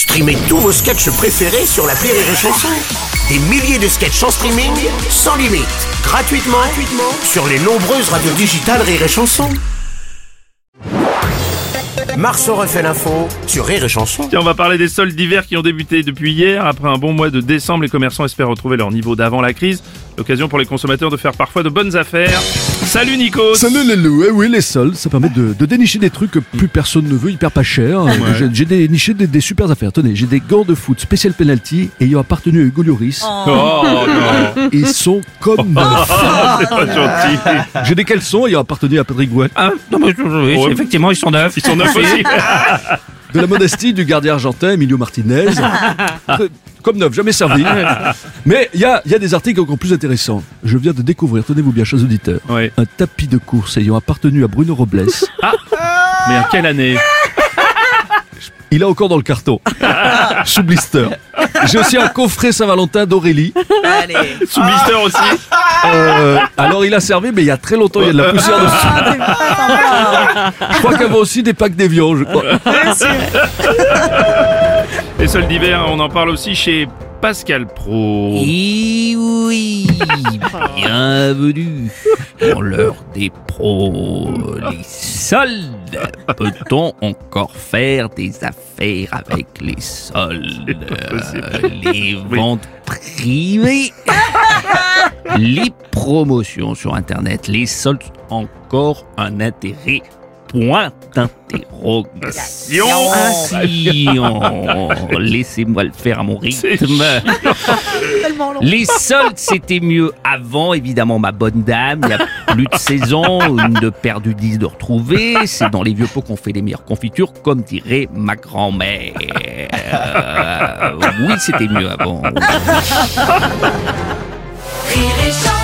Streamez tous vos sketchs préférés sur la Rire et Chanson. Des milliers de sketchs en streaming, sans limite, gratuitement, gratuitement sur les nombreuses radios digitales Rire et Chanson. Marceau refait l'info sur Rire et Chanson. Tiens, on va parler des soldes d'hiver qui ont débuté depuis hier. Après un bon mois de décembre, les commerçants espèrent retrouver leur niveau d'avant la crise. L'occasion pour les consommateurs de faire parfois de bonnes affaires. Salut Nico Salut les loups, eh oui les soldes, ça permet de, de dénicher des trucs que plus personne ne veut, hyper pas cher. J'ai- J'ai déniché des, des super affaires. Tenez, j'ai des gants de foot spécial penalty ayant appartenu à Hugo Lloris. Oh non Ils sont comme neufs. C'est pas gentil J'ai des caleçons ayant appartenu à Patrick Gouet. Ah, non, mais oui, Ouais. effectivement, ils sont neufs. Ils sont neufs aussi De la modestie du gardien argentin Emilio Martinez. Euh, Comme neuf, jamais servi. Mais il y a, il y a des articles encore plus intéressants. Je viens de découvrir, tenez-vous bien, chers auditeurs, un tapis de course ayant appartenu à Bruno Robles. Mais en quelle année? Il est encore dans le carton, sous blister. J'ai aussi un coffret Saint-Valentin d'Aurélie. Sous blister aussi Euh, alors il a servi, mais il y a très longtemps, il y a de la poussière dessus. Je crois qu'elle aussi des packs d'évian, je crois. Les soldes d'hiver, on en parle aussi chez Pascal Pro. Et oui, bienvenue dans l'heure des pros. Les soldes. Peut-on encore faire des affaires avec les soldes? Les ventes privées? Les promotions sur Internet, les soldes, encore un intérêt Point d'interrogation. Laissez-moi le faire à mon rythme. Les soldes, c'était mieux avant, évidemment, ma bonne dame. Il y a plus de saison, une de perdue, dix de retrouvée. C'est dans les vieux pots qu'on fait les meilleures confitures, comme dirait ma grand-mère. Euh, oui, c'était mieux avant. Rire et chanson.